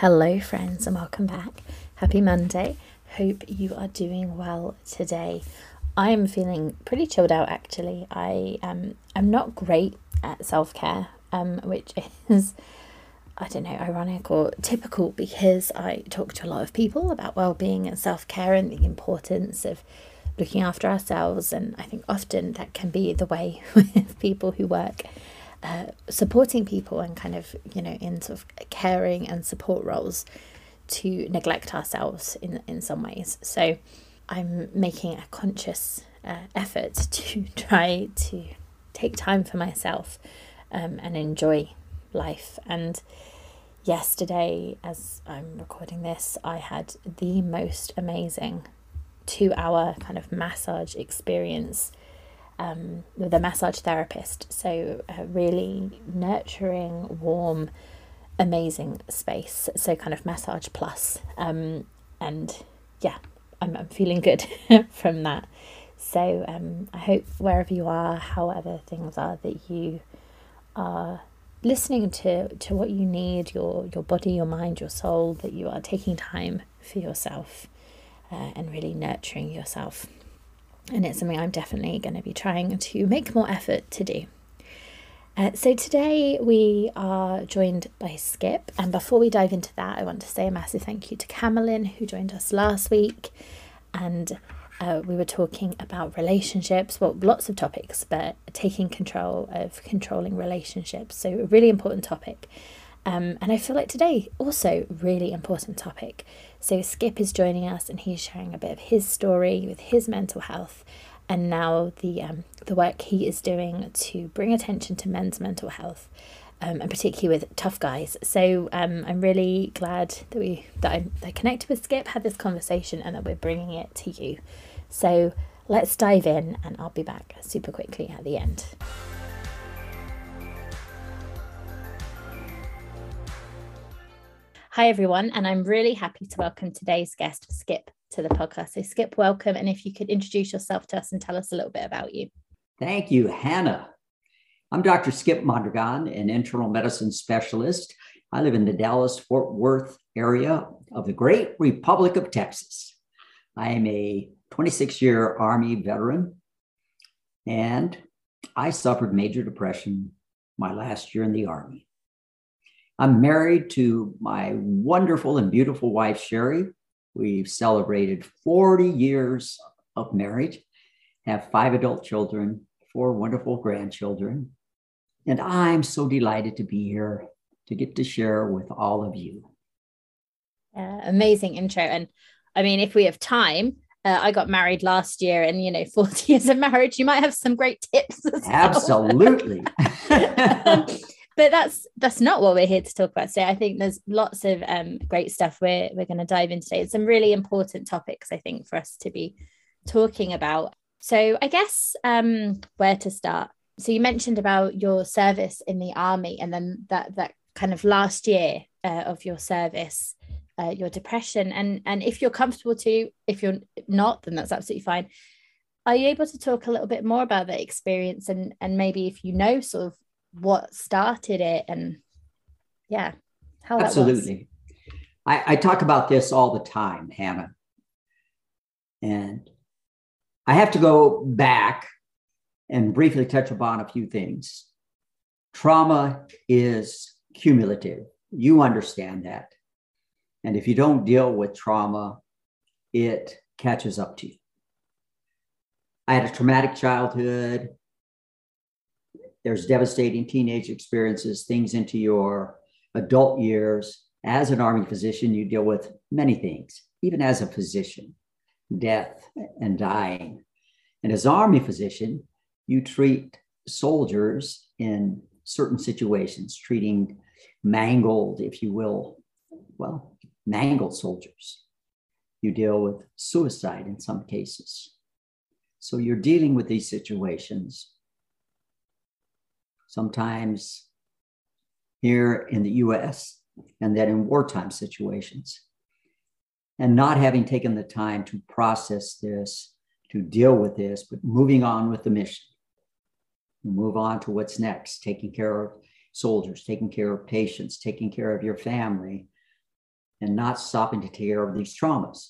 Hello, friends, and welcome back. Happy Monday. Hope you are doing well today. I am feeling pretty chilled out actually. I um I'm not great at self care, um, which is I don't know, ironic or typical because I talk to a lot of people about well being and self care and the importance of looking after ourselves. And I think often that can be the way with people who work uh, supporting people and kind of, you know, in sort of caring and support roles to neglect ourselves in, in some ways. So I'm making a conscious uh, effort to try to take time for myself um, and enjoy life. And yesterday, as I'm recording this, I had the most amazing two hour kind of massage experience um, with a massage therapist. So, a really nurturing, warm, amazing space. So, kind of massage plus. Um, and yeah, I'm, I'm feeling good from that. So, um, I hope wherever you are, however things are, that you are listening to, to what you need your, your body, your mind, your soul, that you are taking time for yourself uh, and really nurturing yourself and it's something I'm definitely going to be trying to make more effort to do. Uh, so today we are joined by Skip, and before we dive into that, I want to say a massive thank you to Camelin who joined us last week, and uh, we were talking about relationships, well, lots of topics, but taking control of controlling relationships. So a really important topic. Um, and I feel like today also really important topic. So Skip is joining us and he's sharing a bit of his story with his mental health and now the um, the work he is doing to bring attention to men's mental health. Um, and particularly with tough guys. So um, I'm really glad that we that I, that I connected with Skip, had this conversation, and that we're bringing it to you. So let's dive in, and I'll be back super quickly at the end. Hi, everyone, and I'm really happy to welcome today's guest, Skip, to the podcast. So, Skip, welcome. And if you could introduce yourself to us and tell us a little bit about you. Thank you, Hannah. I'm Dr. Skip Mondragon, an internal medicine specialist. I live in the Dallas Fort Worth area of the great Republic of Texas. I am a 26 year Army veteran, and I suffered major depression my last year in the Army. I'm married to my wonderful and beautiful wife, Sherry. We've celebrated 40 years of marriage, have five adult children, four wonderful grandchildren. And I'm so delighted to be here to get to share with all of you. Uh, amazing intro. And I mean, if we have time, uh, I got married last year, and you know, 40 years of marriage, you might have some great tips. Absolutely. but that's that's not what we're here to talk about today. I think there's lots of um, great stuff we're we're going to dive into today. It's some really important topics, I think, for us to be talking about. So I guess um, where to start. So you mentioned about your service in the army, and then that that kind of last year uh, of your service, uh, your depression, and and if you're comfortable to, if you're not, then that's absolutely fine. Are you able to talk a little bit more about that experience, and and maybe if you know sort of what started it and yeah how absolutely. I, I talk about this all the time hannah. And i have to go back and briefly touch upon a few things. Trauma is cumulative. You understand that. And if you don't deal with trauma it catches up to you. I had a traumatic childhood there's devastating teenage experiences, things into your adult years. As an Army physician, you deal with many things, even as a physician, death and dying. And as Army physician, you treat soldiers in certain situations, treating mangled, if you will, well, mangled soldiers. You deal with suicide in some cases. So you're dealing with these situations. Sometimes here in the US, and then in wartime situations. And not having taken the time to process this, to deal with this, but moving on with the mission. Move on to what's next, taking care of soldiers, taking care of patients, taking care of your family, and not stopping to take care of these traumas.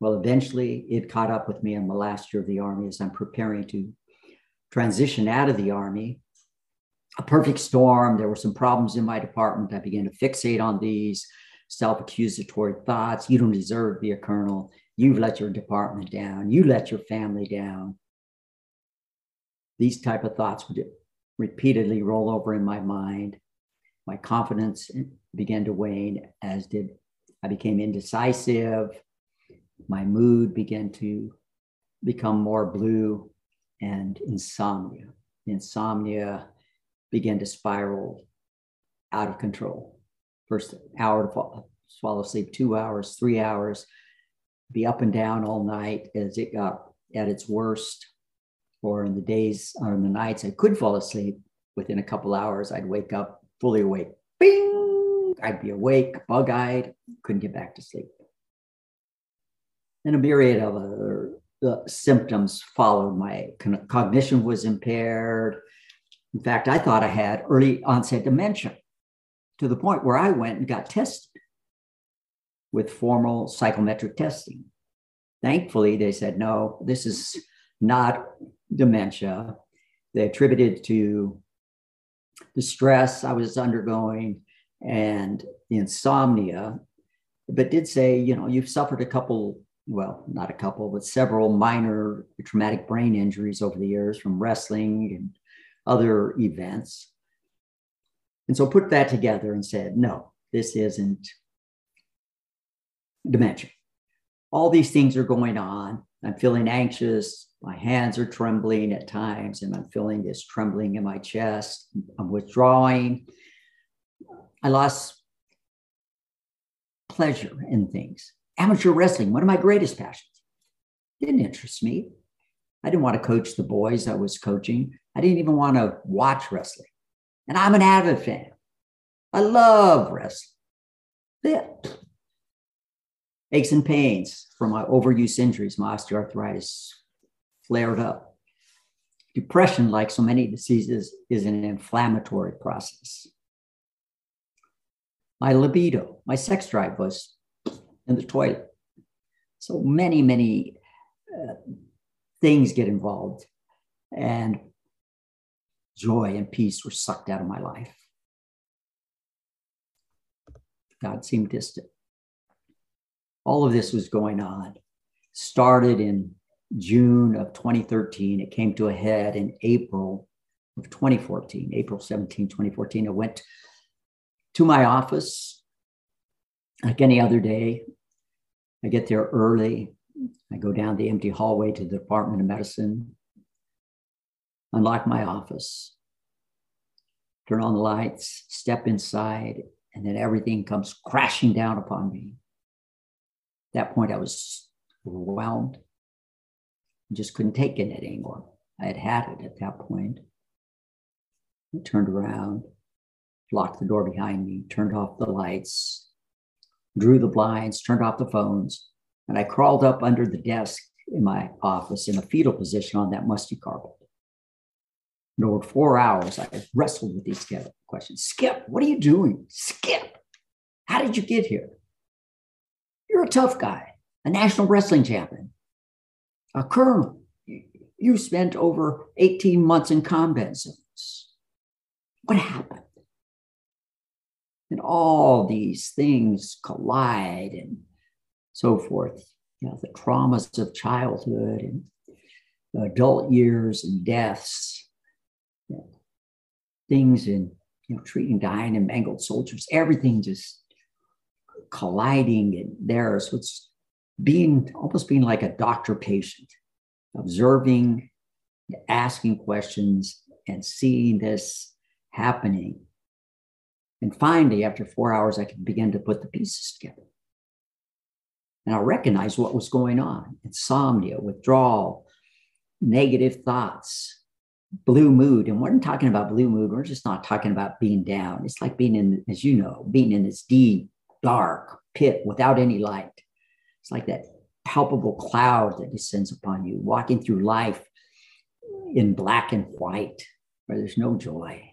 Well, eventually it caught up with me in the last year of the Army as I'm preparing to transition out of the Army. A perfect storm. There were some problems in my department. I began to fixate on these self accusatory thoughts. You don't deserve to be a colonel. You've let your department down. You let your family down. These type of thoughts would repeatedly roll over in my mind. My confidence began to wane, as did I became indecisive. My mood began to become more blue and insomnia. Insomnia began to spiral out of control. First hour to fall, swallow sleep, two hours, three hours, be up and down all night as it got at its worst. Or in the days or in the nights, I could fall asleep. Within a couple hours, I'd wake up fully awake. Bing! I'd be awake, bug eyed, couldn't get back to sleep. And a myriad of other uh, symptoms followed. My cognition was impaired. In fact, I thought I had early onset dementia to the point where I went and got tested with formal psychometric testing. Thankfully, they said, no, this is not dementia. They attributed to the stress I was undergoing and insomnia, but did say, you know, you've suffered a couple, well, not a couple, but several minor traumatic brain injuries over the years from wrestling and other events. And so put that together and said, no, this isn't dementia. All these things are going on. I'm feeling anxious. My hands are trembling at times, and I'm feeling this trembling in my chest. I'm withdrawing. I lost pleasure in things. Amateur wrestling, one of my greatest passions, didn't interest me. I didn't want to coach the boys I was coaching. I didn't even want to watch wrestling. And I'm an avid fan. I love wrestling. Yeah. Aches and pains from my overuse injuries, my osteoarthritis flared up. Depression, like so many diseases, is an inflammatory process. My libido, my sex drive was in the toilet. So many, many uh, things get involved. And joy and peace were sucked out of my life. God seemed distant. All of this was going on. Started in June of 2013. It came to a head in April of 2014, April 17, 2014. I went to my office like any other day. I get there early. I go down the empty hallway to the Department of Medicine unlock my office, turn on the lights, step inside, and then everything comes crashing down upon me. At that point, I was overwhelmed. I just couldn't take it anymore. I had had it at that point. I turned around, locked the door behind me, turned off the lights, drew the blinds, turned off the phones, and I crawled up under the desk in my office in a fetal position on that musty carpet. Over four hours, I wrestled with these questions. Skip, what are you doing? Skip, how did you get here? You're a tough guy, a national wrestling champion, a colonel. You spent over 18 months in combat zones. What happened? And all these things collide and so forth. You know, the traumas of childhood and adult years and deaths things in you know treating dying and mangled soldiers, everything just colliding and there. So it's being almost being like a doctor patient, observing, asking questions, and seeing this happening. And finally, after four hours, I could begin to put the pieces together. And I recognized what was going on insomnia, withdrawal, negative thoughts, blue mood. And we're not talking about blue mood. We're just not talking about being down. It's like being in, as you know, being in this deep, dark pit without any light. It's like that palpable cloud that descends upon you, walking through life in black and white, where there's no joy.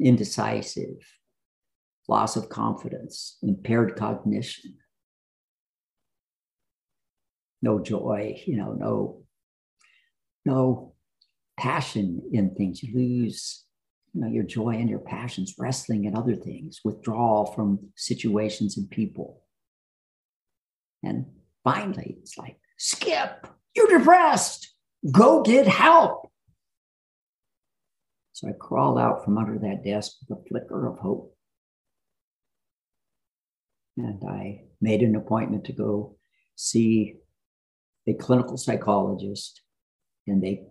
Indecisive, loss of confidence, impaired cognition, no joy, you know, no, no passion in things. You lose you know, your joy and your passions, wrestling and other things, withdrawal from situations and people. And finally, it's like, skip, you're depressed, go get help. So I crawled out from under that desk with a flicker of hope. And I made an appointment to go see a clinical psychologist. And they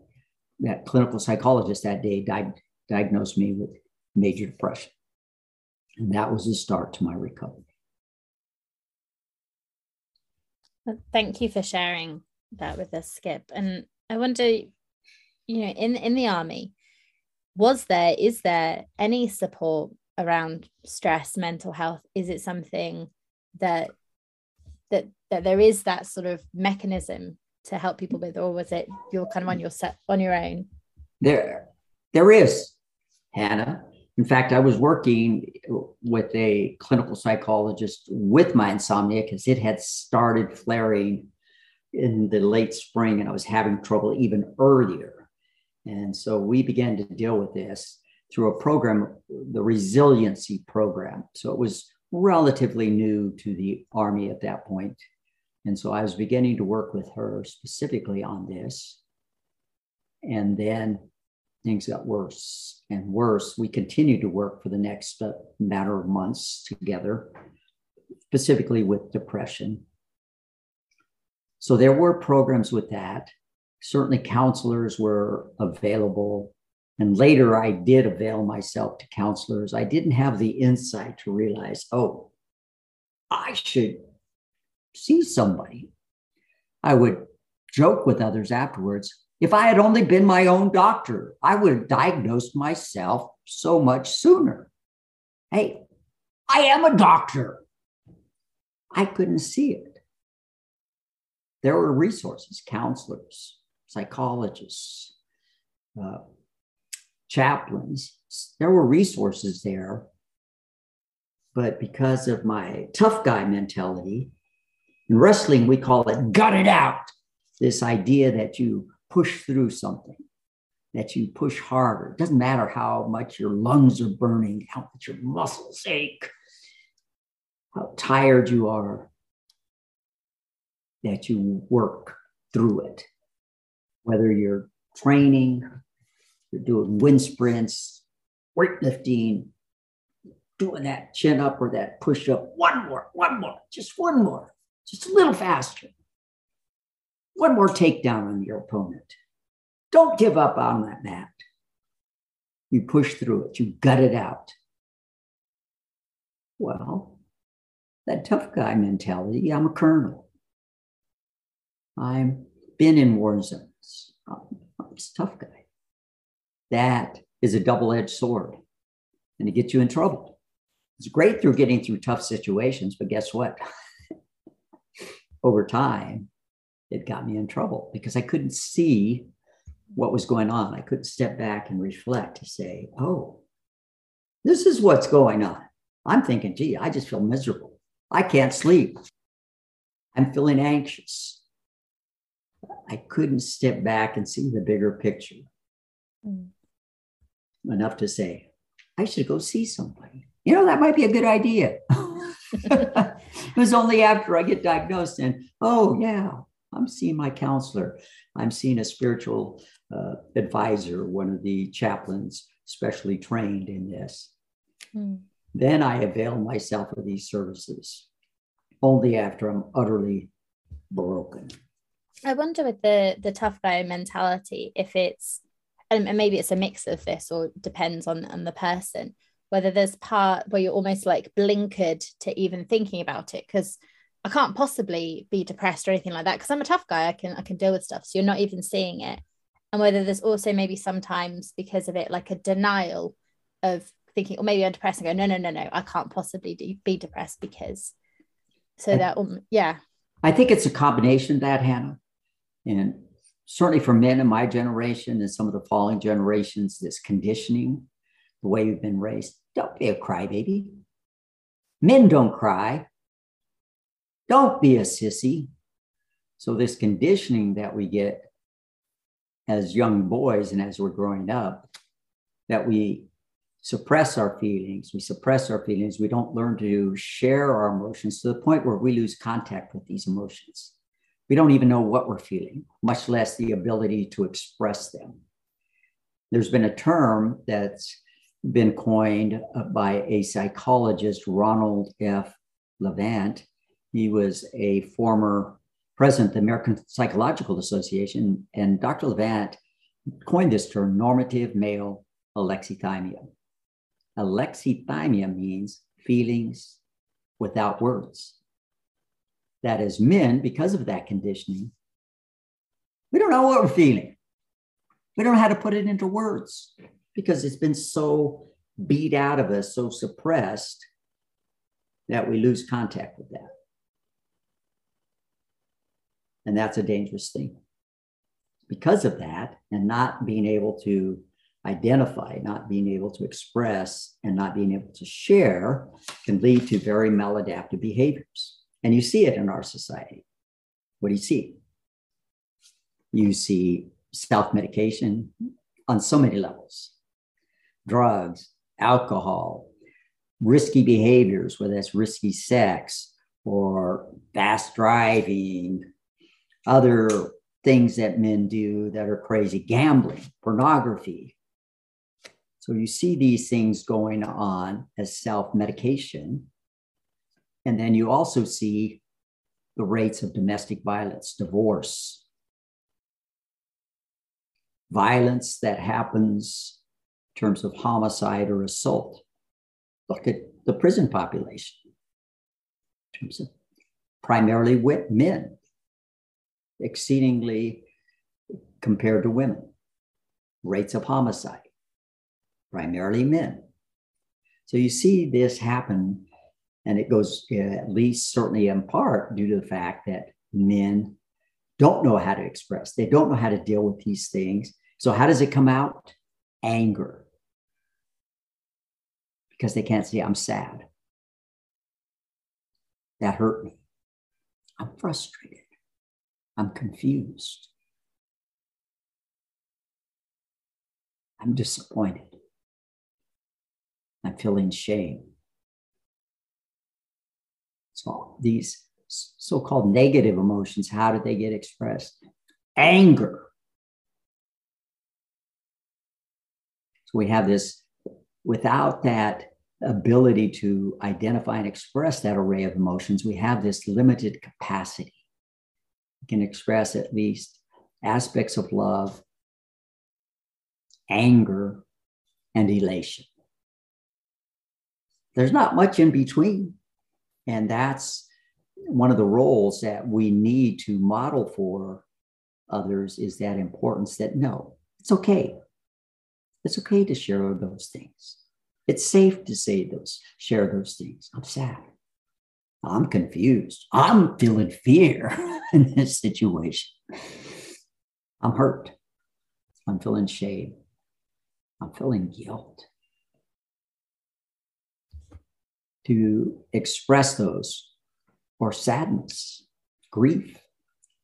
that clinical psychologist that day died diagnosed me with major depression. And that was the start to my recovery. Thank you for sharing that with us, Skip. And I wonder, you know, in in the army, was there is there any support around stress, mental health? Is it something that that that there is that sort of mechanism to help people with, or was it you're kind of on your set on your own? There, there is. Hannah. In fact, I was working with a clinical psychologist with my insomnia because it had started flaring in the late spring and I was having trouble even earlier. And so we began to deal with this through a program, the resiliency program. So it was relatively new to the Army at that point. And so I was beginning to work with her specifically on this. And then things got worse and worse. We continued to work for the next uh, matter of months together, specifically with depression. So there were programs with that. Certainly, counselors were available. And later, I did avail myself to counselors. I didn't have the insight to realize, oh, I should see somebody. I would joke with others afterwards if I had only been my own doctor, I would have diagnosed myself so much sooner. Hey, I am a doctor. I couldn't see it. There were resources, counselors, psychologists, uh, chaplains. There were resources there. But because of my tough guy mentality, in wrestling, we call it gut it out. This idea that you push through something, that you push harder. It doesn't matter how much your lungs are burning, how much your muscles ache, how tired you are, that you work through it. Whether you're training, you're doing wind sprints, weightlifting, doing that chin up or that push up. One more, one more, just one more, just a little faster one more takedown on your opponent. Don't give up on that mat. You push through it, you gut it out. Well, that tough guy mentality, I'm a colonel. I've been in war zones. I'm, I'm a tough guy. That is a double edged sword and it gets you in trouble. It's great through getting through tough situations, but guess what? Over time, it got me in trouble because I couldn't see what was going on. I couldn't step back and reflect to say, oh, this is what's going on. I'm thinking, gee, I just feel miserable. I can't sleep. I'm feeling anxious. I couldn't step back and see the bigger picture mm. enough to say, I should go see somebody. You know, that might be a good idea. it was only after I get diagnosed and, oh, yeah, I'm seeing my counselor. I'm seeing a spiritual uh, advisor, one of the chaplains specially trained in this. Mm. Then I avail myself of these services only after I'm utterly broken. I wonder with the the tough guy mentality if it's and, maybe it's a mix of this or depends on on the person whether there's part where you're almost like blinkered to even thinking about it because I can't possibly be depressed or anything like that because I'm a tough guy I can I can deal with stuff so you're not even seeing it. And whether there's also maybe sometimes because of it like a denial of thinking or maybe I'm depressed and go no no no no I can't possibly be depressed because so I, that um, yeah. I think it's a combination of that Hannah. And certainly for men in my generation and some of the following generations this conditioning the way we've been raised. Don't be a crybaby. Men don't cry. Don't be a sissy. So, this conditioning that we get as young boys and as we're growing up, that we suppress our feelings, we suppress our feelings, we don't learn to share our emotions to the point where we lose contact with these emotions. We don't even know what we're feeling, much less the ability to express them. There's been a term that's been coined by a psychologist, Ronald F. Levant. He was a former president of the American Psychological Association, and Dr. Levant coined this term normative male alexithymia. Alexithymia means feelings without words. That is, men, because of that conditioning, we don't know what we're feeling. We don't know how to put it into words because it's been so beat out of us, so suppressed that we lose contact with that. And that's a dangerous thing. Because of that, and not being able to identify, not being able to express, and not being able to share can lead to very maladaptive behaviors. And you see it in our society. What do you see? You see self medication on so many levels drugs, alcohol, risky behaviors, whether that's risky sex or fast driving, other things that men do that are crazy, gambling, pornography. So you see these things going on as self medication. And then you also see the rates of domestic violence, divorce, violence that happens terms of homicide or assault. Look at the prison population in terms of primarily with men, exceedingly compared to women. Rates of homicide, primarily men. So you see this happen, and it goes at least certainly in part due to the fact that men don't know how to express, they don't know how to deal with these things. So, how does it come out? Anger, because they can't say I'm sad. That hurt me. I'm frustrated. I'm confused. I'm disappointed. I'm feeling shame. So these so-called negative emotions, how do they get expressed? Anger. So we have this without that ability to identify and express that array of emotions, we have this limited capacity. We can express at least aspects of love, anger, and elation. There's not much in between. And that's one of the roles that we need to model for others is that importance that no, it's okay. It's okay to share those things. It's safe to say those, share those things. I'm sad. I'm confused. I'm feeling fear in this situation. I'm hurt. I'm feeling shame. I'm feeling guilt. To express those or sadness, grief,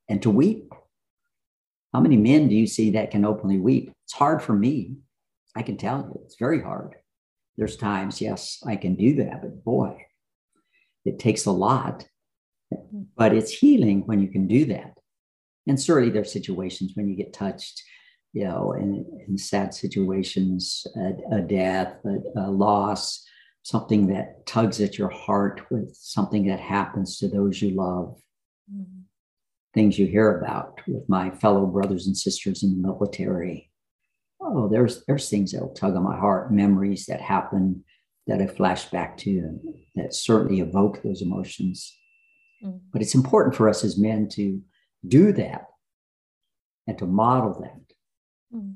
and to weep. How many men do you see that can openly weep? It's hard for me I can tell you, it's very hard. There's times, yes, I can do that, but boy, it takes a lot. But it's healing when you can do that. And certainly there's situations when you get touched, you know, in, in sad situations, a, a death, a, a loss, something that tugs at your heart with something that happens to those you love. Mm-hmm. Things you hear about with my fellow brothers and sisters in the military oh, there's there's things that'll tug on my heart, memories that happen that I flash back to and that certainly evoke those emotions. Mm. But it's important for us as men to do that and to model that. Mm.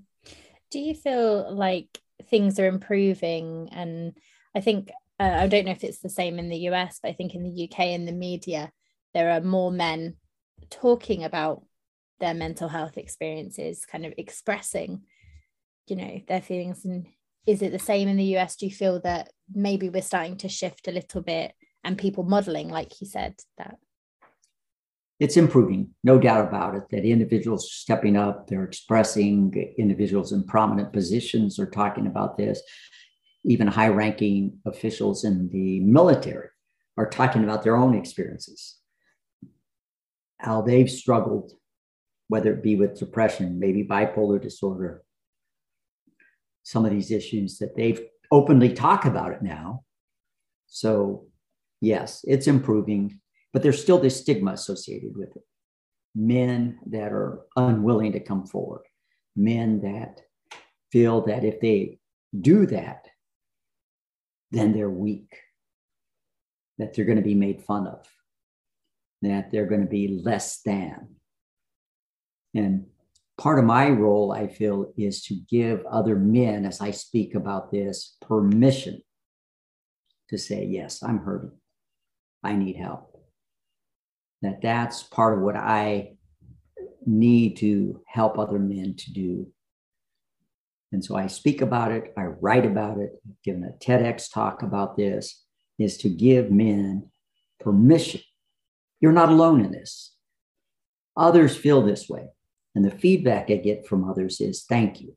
Do you feel like things are improving? And I think, uh, I don't know if it's the same in the US, but I think in the UK, in the media, there are more men talking about their mental health experiences, kind of expressing, you know, their feelings. And is it the same in the US? Do you feel that maybe we're starting to shift a little bit and people modeling, like you said, that? It's improving, no doubt about it, that individuals are stepping up, they're expressing, individuals in prominent positions are talking about this. Even high ranking officials in the military are talking about their own experiences, how they've struggled whether it be with depression, maybe bipolar disorder, some of these issues that they've openly talk about it now. So, yes, it's improving, but there's still this stigma associated with it. Men that are unwilling to come forward, men that feel that if they do that, then they're weak, that they're going to be made fun of, that they're going to be less than. And part of my role, I feel, is to give other men, as I speak about this, permission to say, yes, I'm hurting. I need help. That that's part of what I need to help other men to do. And so I speak about it, I write about it, I've given a TEDx talk about this, is to give men permission. You're not alone in this. Others feel this way. And the feedback I get from others is thank you.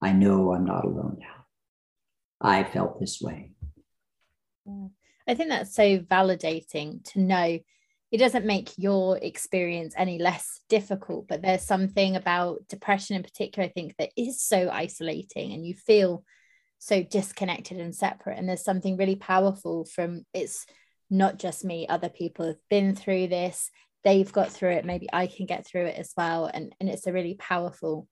I know I'm not alone now. I felt this way. I think that's so validating to know it doesn't make your experience any less difficult, but there's something about depression in particular, I think, that is so isolating and you feel so disconnected and separate. And there's something really powerful from it's not just me, other people have been through this they've got through it maybe i can get through it as well. And and it's a really powerful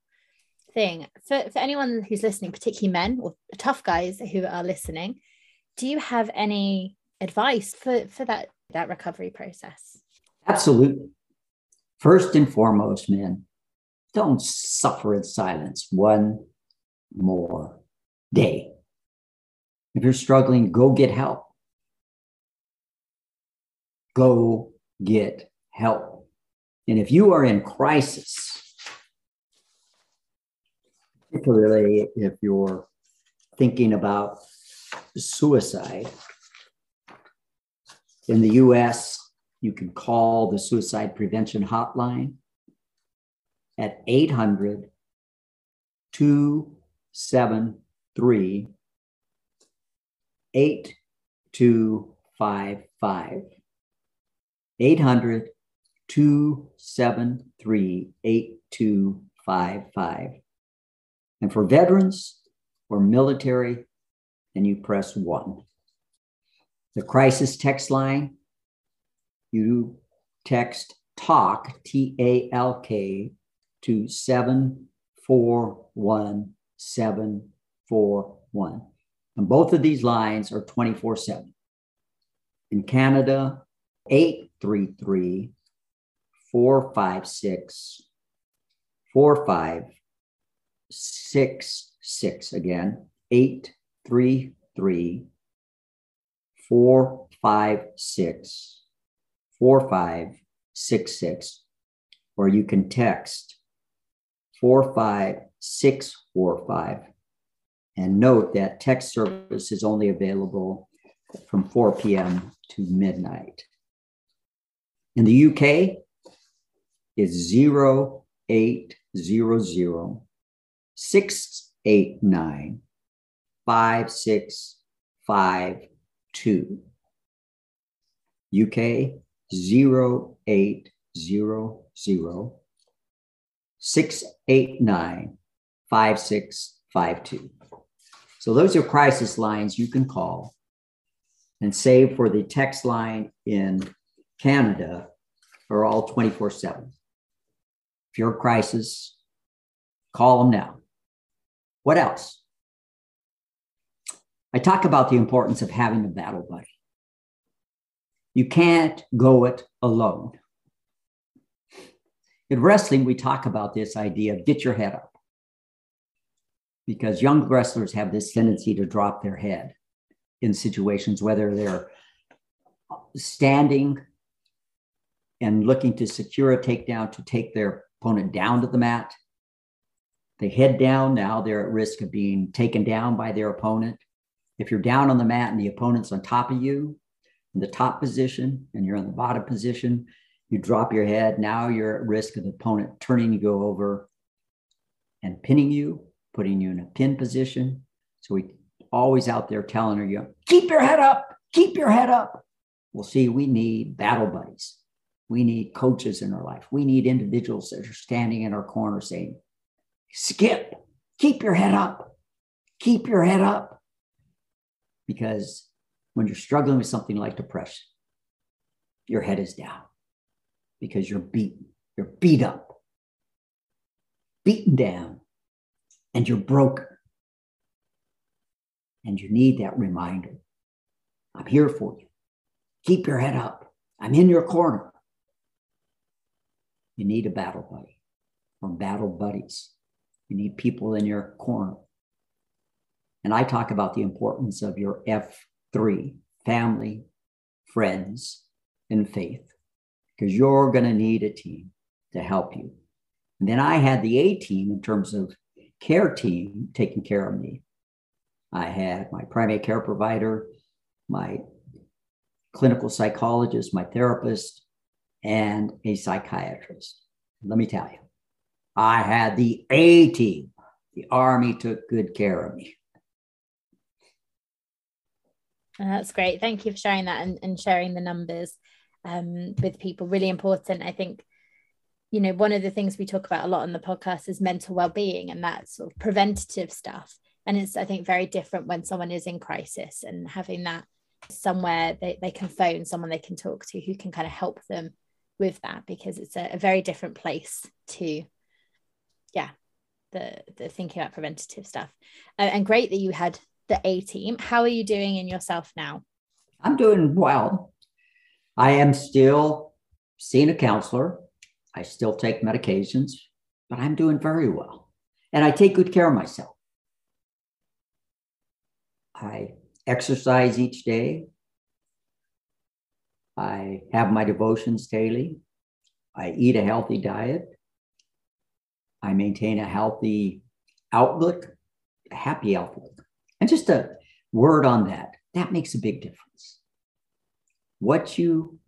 thing. For, for anyone who's listening particularly men or tough guys who are listening do you have any advice for for that that recovery process? Absolutely. First and foremost men don't suffer in silence one more day. If you're struggling go get help. Go get help. And if you are in crisis, particularly if you're thinking about suicide, in the US, you can call the suicide prevention hotline at 800 273 8255. 800 273 8255. And for veterans or military, then you press one. The crisis text line, you text TALK, T A L K, to 741741. And both of these lines are 24 7. In Canada, 833 four, five, six, four, five, six, six again, eight, three, three, four, five, six, four, five, six, six, or you can text four, five, six, four, five. And note that text service is only available from 4 p.m. to midnight. In the UK, is 0800 689 5652. UK 0800 689 5652. So those are crisis lines you can call and save for the text line in Canada are all 24 7. If you're a crisis, call them now. What else? I talk about the importance of having a battle buddy. You can't go it alone. In wrestling, we talk about this idea of get your head up because young wrestlers have this tendency to drop their head in situations, whether they're standing and looking to secure a takedown to take their opponent down to the mat. They head down, now they're at risk of being taken down by their opponent. If you're down on the mat and the opponent's on top of you in the top position and you're in the bottom position, you drop your head. Now you're at risk of the opponent turning you over and pinning you, putting you in a pin position. So we always out there telling her, you keep your head up, keep your head up. Well, see, we need battle buddies. We need coaches in our life. We need individuals that are standing in our corner saying, skip, keep your head up, keep your head up. Because when you're struggling with something like depression, your head is down because you're beaten, you're beat up, beaten down, and you're broken. And you need that reminder I'm here for you. Keep your head up. I'm in your corner. You need a battle buddy or battle buddies. You need people in your corner. And I talk about the importance of your F3 family, friends, and faith, because you're going to need a team to help you. And then I had the A team in terms of care team taking care of me. I had my primary care provider, my clinical psychologist, my therapist, and a psychiatrist. Let me tell you, I had the A team. The Army took good care of me. That's great. Thank you for sharing that and, and sharing the numbers um, with people. Really important. I think, you know, one of the things we talk about a lot on the podcast is mental well-being and that sort of preventative stuff. And it's, I think, very different when someone is in crisis and having that somewhere they, they can phone someone they can talk to who can kind of help them with that because it's a, a very different place to yeah the the thinking about preventative stuff. Uh, and great that you had the a team. How are you doing in yourself now? I'm doing well. I am still seeing a counselor. I still take medications but i'm doing very well. And i take good care of myself. I exercise each day. I have my devotions daily. I eat a healthy diet. I maintain a healthy outlook, a happy outlook. And just a word on that that makes a big difference. What you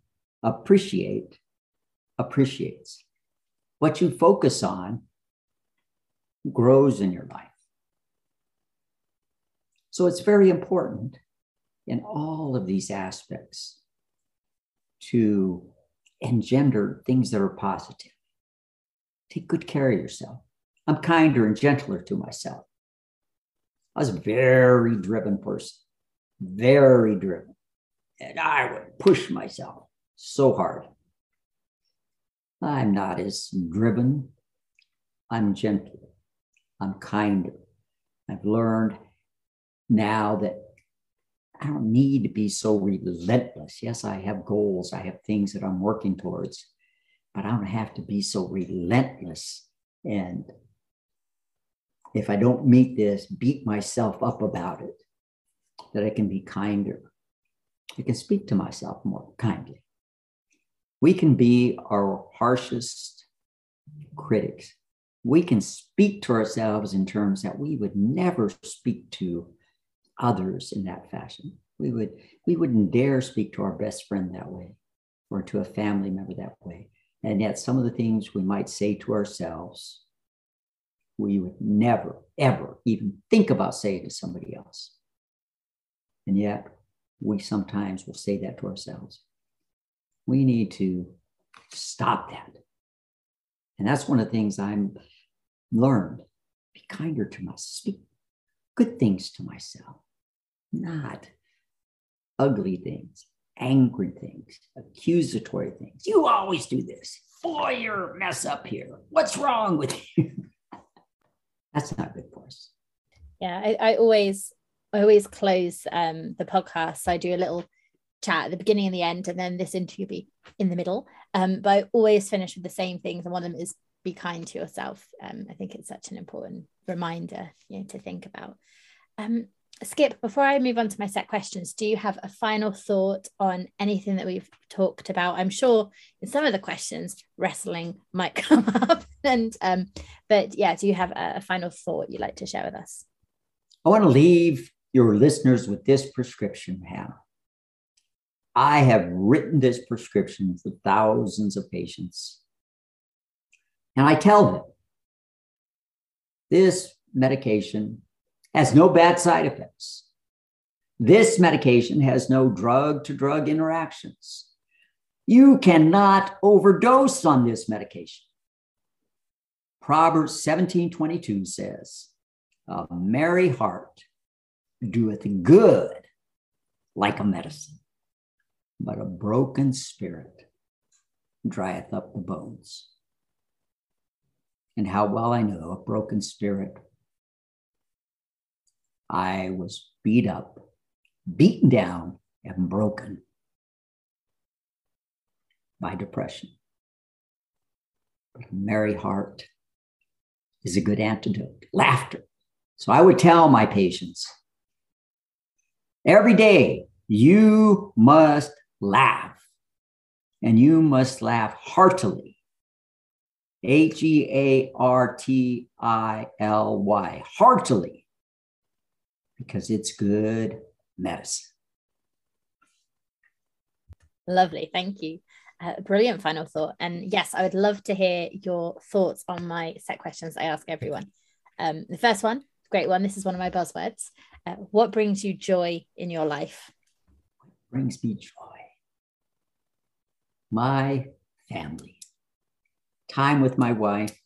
appreciate appreciates. What you focus on grows in your life. So it's very important in all of these aspects to engender things that are positive. Take good care of yourself. I'm kinder and gentler to myself. I was a very driven person, very driven. And I would push myself so hard. I'm not as driven. I'm gentler. I'm kinder. I've learned now that I don't need to be so relentless. Yes, I have goals, I have things that I'm working towards, but I don't have to be so relentless. And if I don't meet this, beat myself up about it, that I can be kinder. I can speak to myself more kindly. We can be our harshest critics. We can speak to ourselves in terms that we would never speak to others in that fashion. We would we wouldn't dare speak to our best friend that way or to a family member that way. And yet some of the things we might say to ourselves, we would never, ever even think about saying to somebody else. And yet we sometimes will say that to ourselves. We need to stop that. And that's one of the things I'm learned. Be kinder to myself. Speak good things to myself not ugly things, angry things, accusatory things. You always do this. Boy, you're a mess up here. What's wrong with you? That's not good for us. Yeah, I, I always I always close um, the podcast. I do a little chat at the beginning and the end, and then this interview be in the middle. Um, but I always finish with the same things, and one of them is be kind to yourself. Um, I think it's such an important reminder, you know, to think about. Um, Skip, before I move on to my set questions, do you have a final thought on anything that we've talked about? I'm sure in some of the questions, wrestling might come up, and um, but yeah, do you have a, final thought you'd like to share with us? I want to leave your listeners with this prescription, Hannah. I have written this prescription for thousands of patients. And I tell them this medication has no bad side effects. This medication has no drug to drug interactions. You cannot overdose on this medication. Proverbs 17:22 says, "A merry heart doeth good like a medicine, but a broken spirit drieth up the bones." And how well I know a broken spirit I was beat up, beaten down, and broken by depression. But a merry heart is a good antidote. Laughter. So I would tell my patients every day, you must laugh and you must laugh heartily. H E A R T I L Y, heartily because it's good medicine. Lovely. Thank you. Uh, brilliant final thought. And yes, I would love to hear your thoughts on my set questions I ask everyone. Um, the first one, great one. This is one of my buzzwords. Uh, what brings you joy in your life? What brings me joy? My family, time with my wife,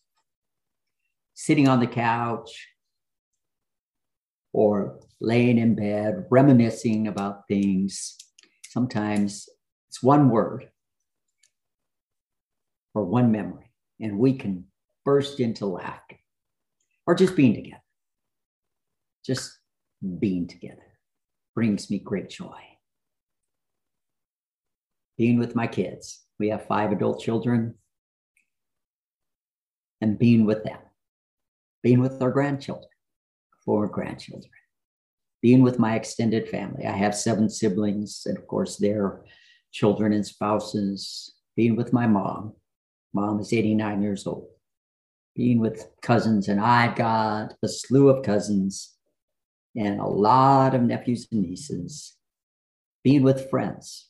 sitting on the couch, or laying in bed, reminiscing about things. Sometimes it's one word or one memory, and we can burst into laughter or just being together. Just being together brings me great joy. Being with my kids, we have five adult children, and being with them, being with our grandchildren, four grandchildren being with my extended family. I have seven siblings, and of course, their children and spouses, being with my mom. Mom is 89 years old. Being with cousins, and I've got a slew of cousins and a lot of nephews and nieces. Being with friends.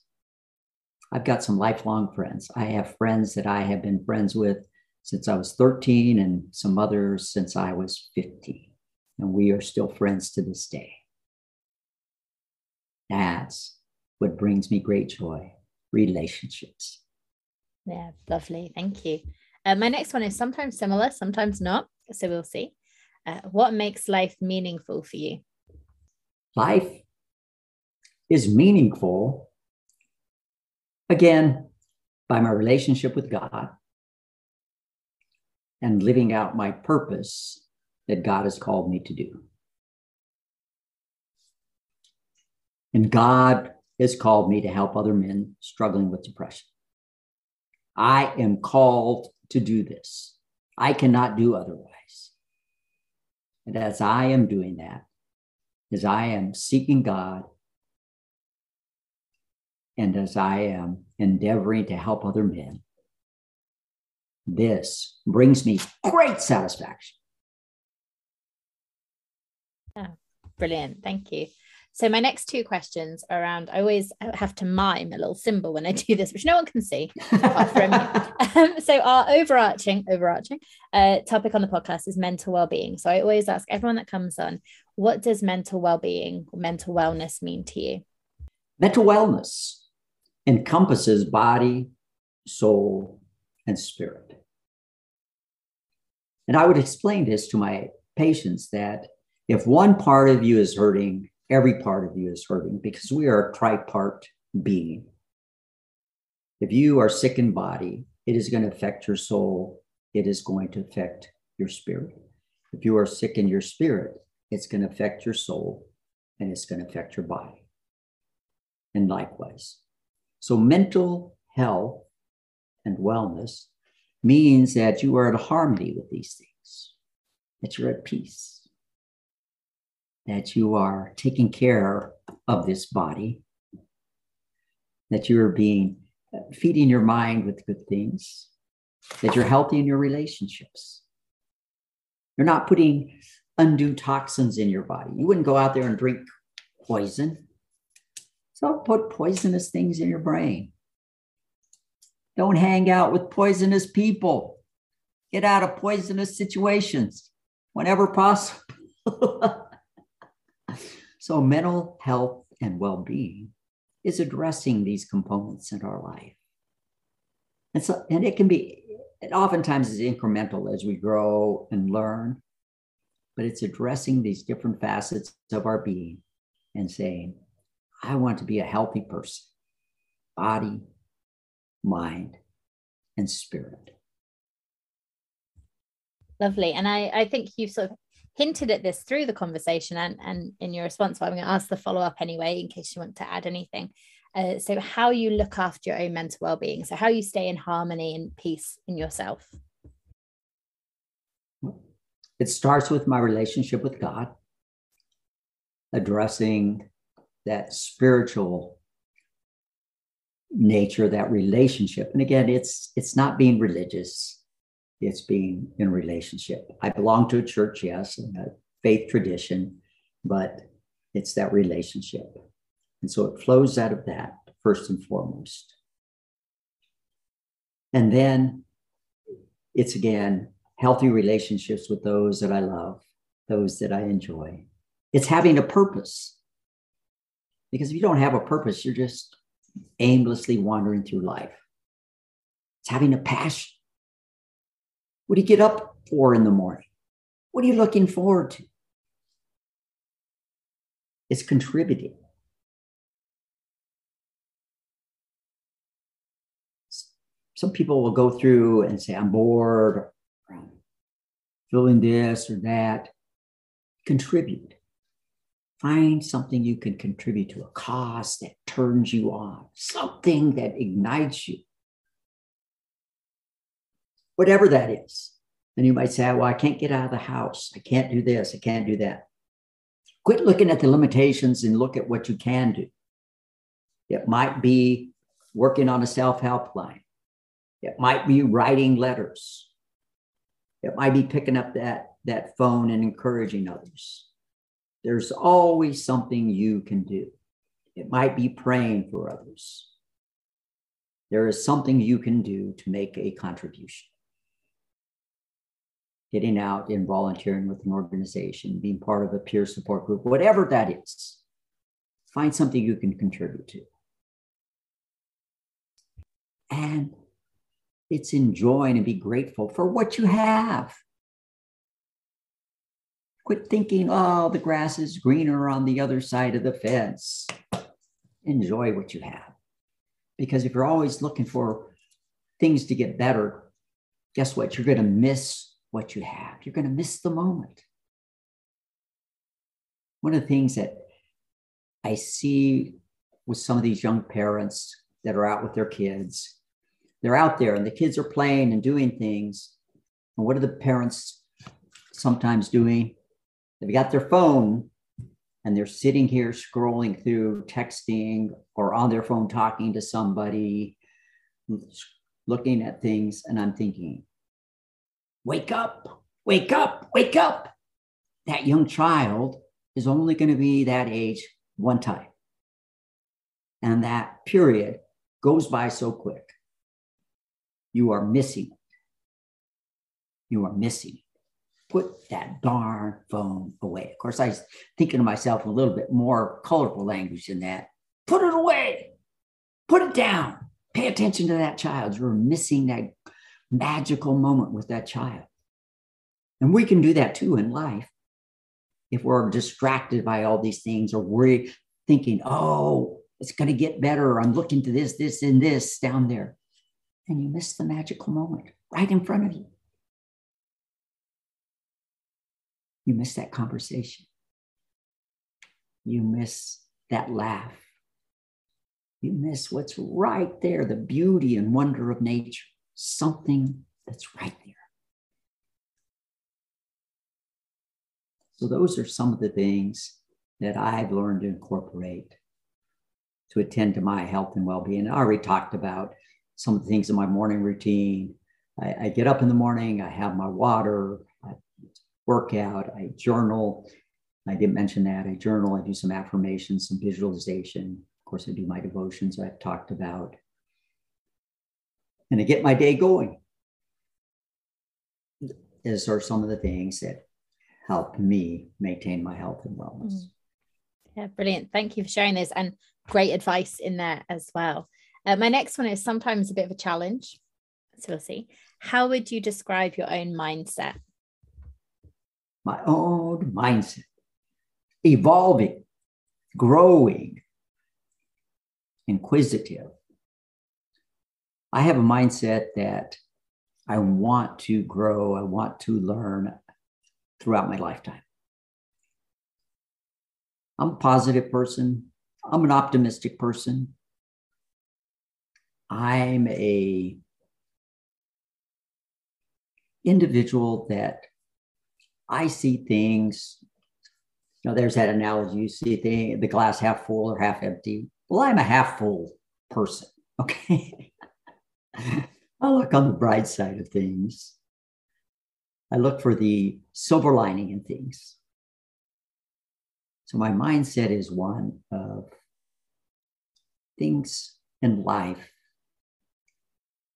I've got some lifelong friends. I have friends that I have been friends with since I was 13 and some others since I was 15. And we are still friends to this day. That's what brings me great joy relationships. Yeah, lovely. Thank you. Uh, my next one is sometimes similar, sometimes not. So we'll see. Uh, what makes life meaningful for you? Life is meaningful, again, by my relationship with God and living out my purpose that God has called me to do. And God has called me to help other men struggling with depression. I am called to do this. I cannot do otherwise. And as I am doing that, as I am seeking God, and as I am endeavoring to help other men, this brings me great satisfaction. Yeah, brilliant. Thank you. So my next two questions are around. I always have to mime a little symbol when I do this, which no one can see apart from um, so our overarching, overarching uh, topic on the podcast is mental well-being. So I always ask everyone that comes on, what does mental well-being, mental wellness mean to you? Mental wellness encompasses body, soul, and spirit. And I would explain this to my patients that if one part of you is hurting, every part of you is hurting because we are a tripart being. If you are sick in body, it is going to affect your soul. It is going to affect your spirit. If you are sick in your spirit, it's going to affect your soul and it's going to affect your body. And likewise. So, mental health and wellness means that you are in harmony with these things, that you're at peace, that you are taking care of this body, that you're being uh, feeding your mind with good things, that you're healthy in your relationships. You're not putting undue toxins in your body. You wouldn't go out there and drink poison. So put poisonous things in your brain. Don't hang out with poisonous people. Get out of poisonous situations whenever possible. so, mental health and well being is addressing these components in our life. And so, and it can be, it oftentimes is incremental as we grow and learn, but it's addressing these different facets of our being and saying, I want to be a healthy person, body, mind, and spirit. Lovely. And I, I think you've sort of hinted at this through the conversation and, and in your response, but I'm going to ask the follow up anyway, in case you want to add anything. Uh, so, how you look after your own mental well being. So, how you stay in harmony and peace in yourself. It starts with my relationship with God, addressing that spiritual nature, that relationship. And again, it's it's not being religious it's being in relationship. I belong to a church, yes, and a faith tradition, but it's that relationship. And so it flows out of that first and foremost. And then it's again healthy relationships with those that I love, those that I enjoy. It's having a purpose. Because if you don't have a purpose, you're just aimlessly wandering through life. It's having a passion what do you get up for in the morning? What are you looking forward to? It's contributing. Some people will go through and say, I'm bored, or I'm feeling this or that. Contribute. Find something you can contribute to, a cause that turns you on, something that ignites you whatever that is. And you might say, well, I can't get out of the house. I can't do this. I can't do that. Quit looking at the limitations and look at what you can do. It might be working on a self help line, it might be writing letters, it might be picking up that, that phone and encouraging others. There's always something you can do. It might be praying for others. There is something you can do to make a contribution getting out and volunteering with an organization, being part of a peer support group, whatever that is, find something you can contribute to. And it's enjoying and be grateful for what you have. Quit thinking, oh, the grass is greener on the other side of the fence. Enjoy what you have. Because if you're always looking for things to get better, guess what? You're going to miss what you have. You're going to miss the moment. One of the things that I see with some of these young parents that are out with their kids, they're out there and the kids are playing and doing things. And what are the parents sometimes doing? They've got their phone and they're sitting here scrolling through, texting, or on their phone talking to somebody, looking at things. And I'm thinking, wake up, wake up, wake up. That young child is only going to be that age one time. And that period goes by so quick. You are missing. You are missing. Put that darn phone away. Of course, I was thinking to myself a little bit more colorful language than that. Put it away. Put it down. Pay attention to that child. You're missing that magical moment with that child. And we can do that too in life. If we're distracted by all these things or we're thinking, oh, it's going to get better. I'm looking to this, this, and this down there. And you miss the magical moment right in front of you. You miss that conversation. you miss that laugh. You miss what's right there, the beauty and wonder of nature, something that's right there. So, those are some of the things that I've learned to incorporate to attend to my health and well being. I already talked about some of the things in my morning routine. I, I get up in the morning, I have my water, I work out, I journal. I didn't mention that. I journal, I do some affirmations, some visualization. Of course, I do my devotions I've talked about. And I get my day going. These are some of the things that help me maintain my health and wellness. Mm. Yeah, brilliant. Thank you for sharing this and great advice in there as well. Uh, my next one is sometimes a bit of a challenge. So we'll see. How would you describe your own mindset? My own mindset, evolving, growing, inquisitive. I have a mindset that I want to grow, I want to learn throughout my lifetime. I'm a positive person. I'm an optimistic person. I'm a individual that I see things. You know, there's that analogy. You see the, the glass half full or half empty. Well, I'm a half full person. Okay. I look on the bright side of things. I look for the silver lining in things. So my mindset is one of things in life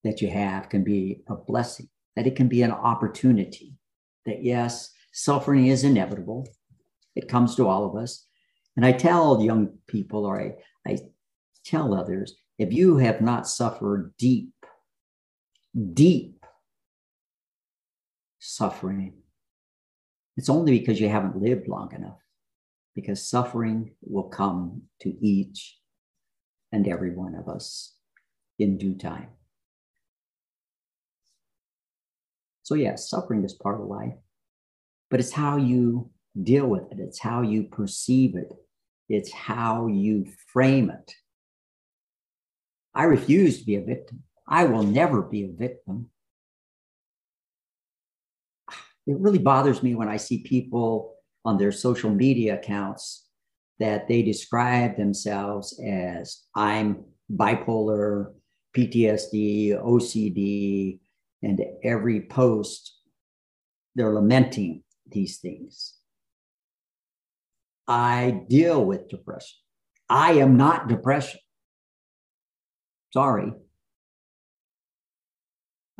that you have can be a blessing, that it can be an opportunity, that yes, suffering is inevitable. It comes to all of us. And I tell young people, or I, I tell others, if you have not suffered deep, deep suffering, it's only because you haven't lived long enough because suffering will come to each and every one of us in due time. So, yes, suffering is part of life, but it's how you deal with it, it's how you perceive it, it's how you frame it. I refuse to be a victim. I will never be a victim. It really bothers me when I see people on their social media accounts that they describe themselves as I'm bipolar, PTSD, OCD, and every post they're lamenting these things. I deal with depression. I am not depression. Sorry.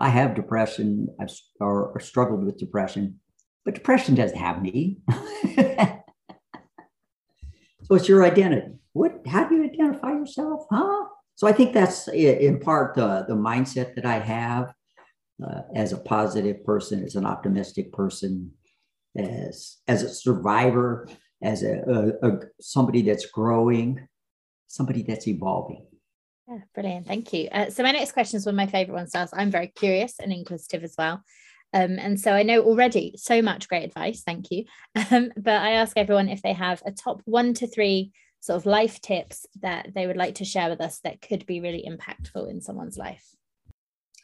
I have depression I've, or, or struggled with depression but depression doesn't have me. so it's your identity. What? How do you identify yourself? Huh? So I think that's in part the, the mindset that I have uh, as a positive person, as an optimistic person, as as a survivor, as a, a, a somebody that's growing, somebody that's evolving. Yeah, brilliant. Thank you. Uh, so my next question is one of my favorite ones. I'm very curious and inquisitive as well. Um, and so I know already so much great advice. Thank you. Um, but I ask everyone if they have a top one to three sort of life tips that they would like to share with us that could be really impactful in someone's life.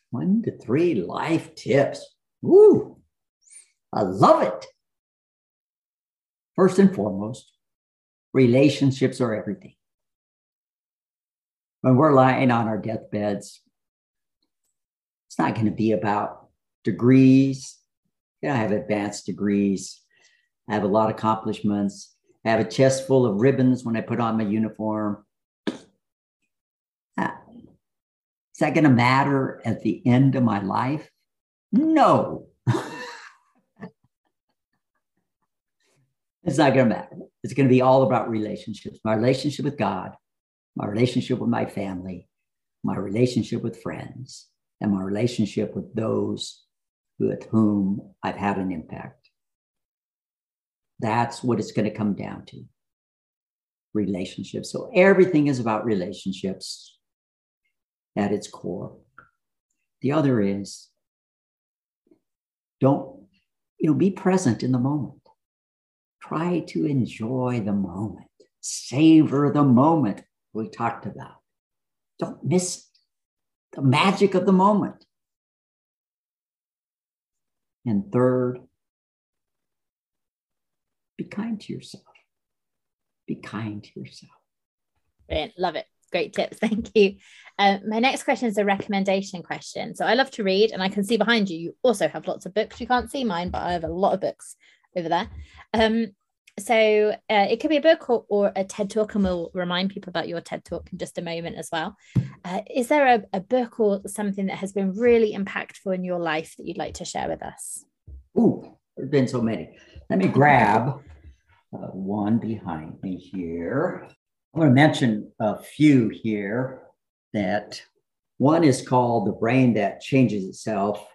One to three life tips. Woo! I love it. First and foremost, relationships are everything. When we're lying on our deathbeds, it's not going to be about degrees. Yeah, I have advanced degrees. I have a lot of accomplishments. I have a chest full of ribbons when I put on my uniform. Uh, is that going to matter at the end of my life? No. it's not going to matter. It's going to be all about relationships my relationship with God, my relationship with my family, my relationship with friends, and my relationship with those with whom I've had an impact. That's what it's going to come down to relationships. So everything is about relationships at its core. The other is don't, you know, be present in the moment. Try to enjoy the moment. savor the moment we talked about. Don't miss the magic of the moment. And third, be kind to yourself. Be kind to yourself. Brilliant. Love it. Great tips. Thank you. Uh, my next question is a recommendation question. So I love to read, and I can see behind you, you also have lots of books. You can't see mine, but I have a lot of books over there. Um, so uh, it could be a book or, or, a TED talk, and we'll remind people about your TED talk in just a moment as well. Uh, is there a, a, book or something that has been really impactful in your life that you'd like to share with us? Ooh, there's been so many. Let me grab uh, one behind me here. I want to mention a few here that one is called The Brain That Changes Itself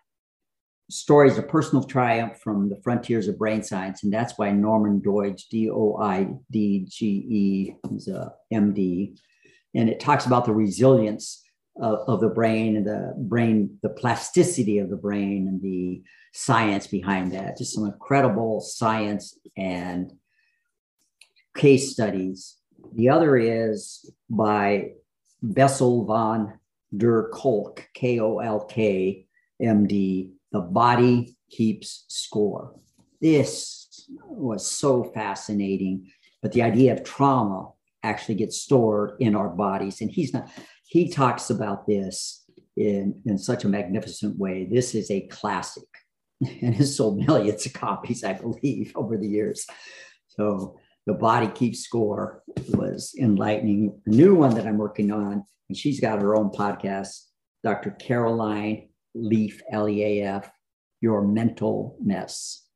stories of personal triumph from the frontiers of brain science. And that's why Norman Doidge, D O I D G E, is a MD. And it talks about the resilience of, of, the brain and the brain, the plasticity of the brain and the science behind that. Just some incredible science and case studies. The other is by Bessel van der Kolk, K O L K, MD, the body keeps score. This was so fascinating. But the idea of trauma actually gets stored in our bodies. And he's not, he talks about this in, in such a magnificent way. This is a classic and has sold millions of copies, I believe, over the years. So the body keeps score was enlightening. A new one that I'm working on, and she's got her own podcast, Dr. Caroline Leaf, L E A F, your mental mess.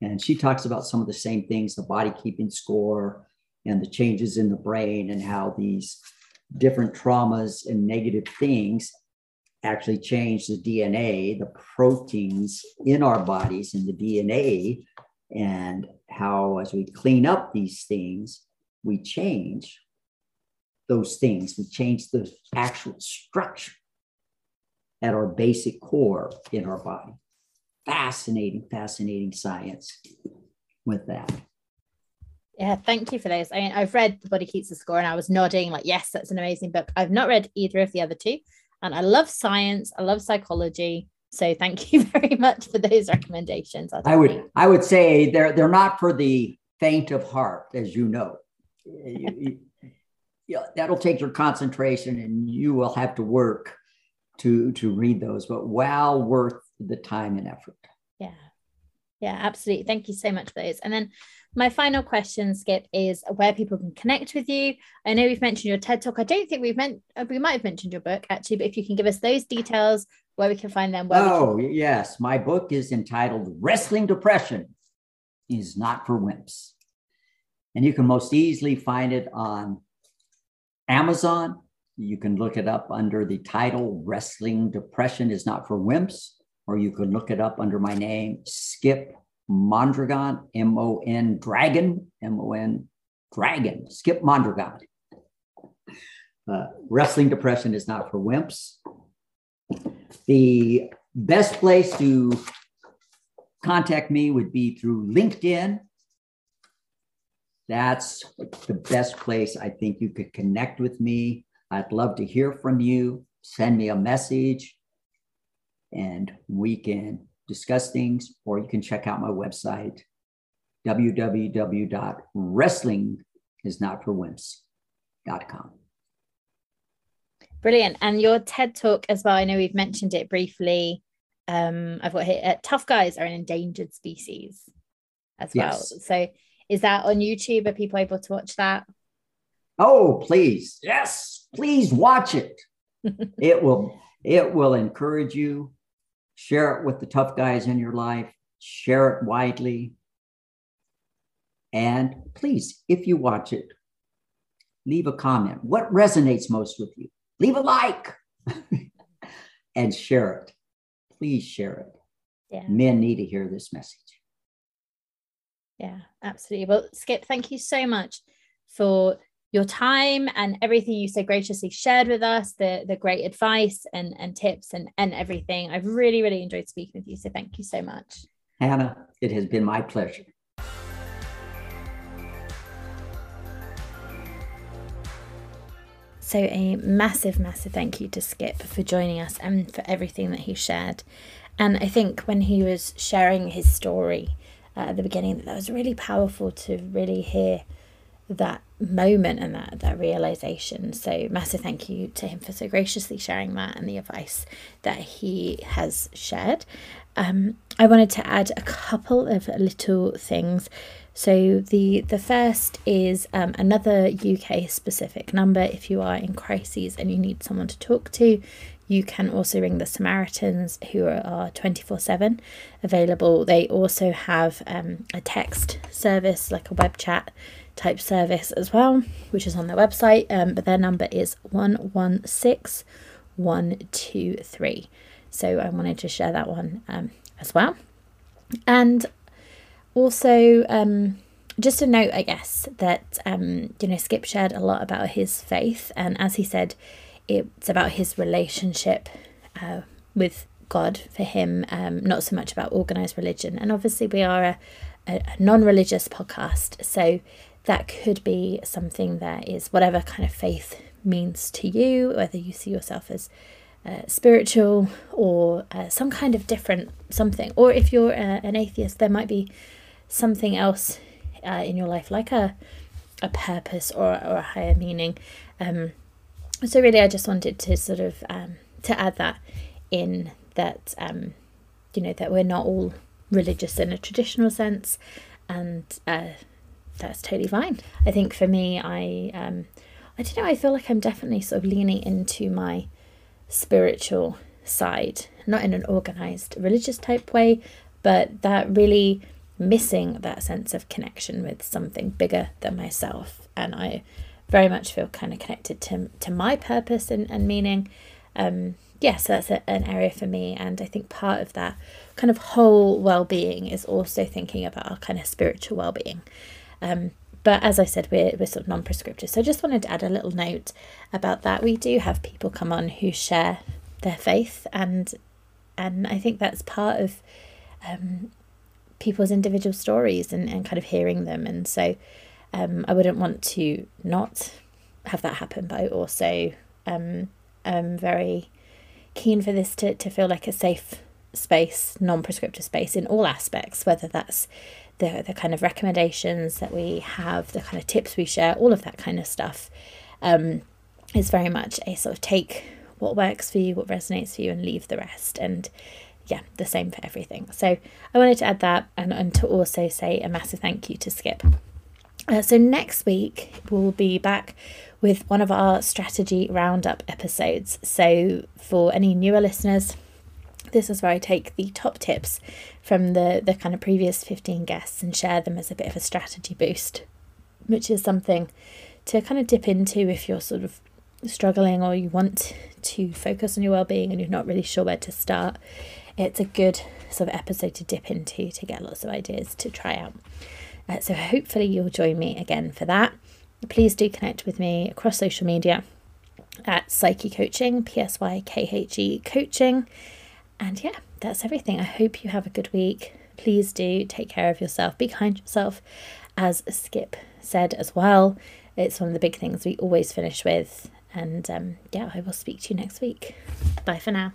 And she talks about some of the same things the body keeping score and the changes in the brain, and how these different traumas and negative things actually change the DNA, the proteins in our bodies and the DNA, and how as we clean up these things, we change those things, we change the actual structure at our basic core in our body. Fascinating, fascinating science with that. Yeah, thank you for those. I mean, I've read The Body Keeps the Score and I was nodding, like, yes, that's an amazing book. I've not read either of the other two. And I love science, I love psychology. So thank you very much for those recommendations. I would I would say they're they're not for the faint of heart, as you know. you, you, that'll take your concentration and you will have to work to to read those, but well worth the time and effort. Yeah. Yeah, absolutely. Thank you so much for those. And then my final question, Skip, is where people can connect with you. I know we've mentioned your TED Talk. I don't think we've meant uh, we might have mentioned your book actually, but if you can give us those details, where we can find them. oh, can... yes. My book is entitled Wrestling Depression is Not for Wimps. And you can most easily find it on Amazon, you can look it up under the title Wrestling Depression is Not for Wimps, or you can look it up under my name, Skip Mondragon, M O N Dragon, M O N Dragon, Skip Mondragon. Uh, Wrestling Depression is Not for Wimps. The best place to contact me would be through LinkedIn. That's the best place I think you could connect with me. I'd love to hear from you. Send me a message and we can discuss things, or you can check out my website, www.wrestlingisnotforwimps.com. Brilliant. And your TED talk as well, I know we've mentioned it briefly. Um, I've got here uh, tough guys are an endangered species as well. Yes. So is that on YouTube? Are people able to watch that? Oh, please. Yes, please watch it. it will it will encourage you. Share it with the tough guys in your life. Share it widely. And please, if you watch it, leave a comment. What resonates most with you? Leave a like and share it. Please share it. Yeah. Men need to hear this message. Yeah, absolutely. Well, Skip, thank you so much for your time and everything you so graciously shared with us, the, the great advice and, and tips and, and everything. I've really, really enjoyed speaking with you. So thank you so much. Hannah, it has been my pleasure. So, a massive, massive thank you to Skip for joining us and for everything that he shared. And I think when he was sharing his story uh, at the beginning, that was really powerful to really hear that moment and that that realization. So massive thank you to him for so graciously sharing that and the advice that he has shared. Um, i wanted to add a couple of little things. So the the first is um, another uk specific number. If you are in crises and you need someone to talk to you can also ring the Samaritans, who are 24 7 available. They also have um, a text service, like a web chat type service as well, which is on their website. Um, but their number is 116123. So I wanted to share that one um, as well. And also, um, just a note, I guess, that, um, you know, Skip shared a lot about his faith. And as he said, it's about his relationship uh, with God for him, um, not so much about organized religion. And obviously, we are a, a, non religious podcast. So that could be something that is whatever kind of faith means to you, whether you see yourself as uh, spiritual or uh, some kind of different something. Or if you're uh, an atheist, there might be something else uh, in your life, like a a purpose or, or a higher meaning. Um, so really, I just wanted to sort of um, to add that in that um, you know that we're not all religious in a traditional sense, and uh, that's totally fine. I think for me, I um, I don't know. I feel like I'm definitely sort of leaning into my spiritual side, not in an organized religious type way, but that really missing that sense of connection with something bigger than myself, and I very much feel kind of connected to to my purpose and, and meaning. Um, yeah, so that's a, an area for me, and I think part of that kind of whole well being is also thinking about our kind of spiritual well being. Um, but as I said, we're, we're sort of non prescriptive. So I just wanted to add a little note about that. We do have people come on who share their faith, and and I think that's part of um, people's individual stories and, and kind of hearing them. And so um, I wouldn't want to not have that happen, but I also um, am very keen for this to, to feel like a safe space, non prescriptive space in all aspects, whether that's the, the kind of recommendations that we have, the kind of tips we share, all of that kind of stuff um, is very much a sort of take what works for you, what resonates for you, and leave the rest. And yeah, the same for everything. So I wanted to add that and, and to also say a massive thank you to Skip. Uh, so next week we'll be back with one of our strategy roundup episodes. So for any newer listeners, this is where I take the top tips from the, the kind of previous 15 guests and share them as a bit of a strategy boost, which is something to kind of dip into if you're sort of struggling or you want to focus on your well-being and you're not really sure where to start. It's a good sort of episode to dip into to get lots of ideas to try out. Uh, so hopefully you'll join me again for that. Please do connect with me across social media at psykhe coaching p-s-y-k-h-e coaching and yeah, that's everything. I hope you have a good week. Please do take care of yourself, be kind to yourself, as Skip said as well. It's one of the big things we always finish with. And um, yeah, I will speak to you next week. Bye for now.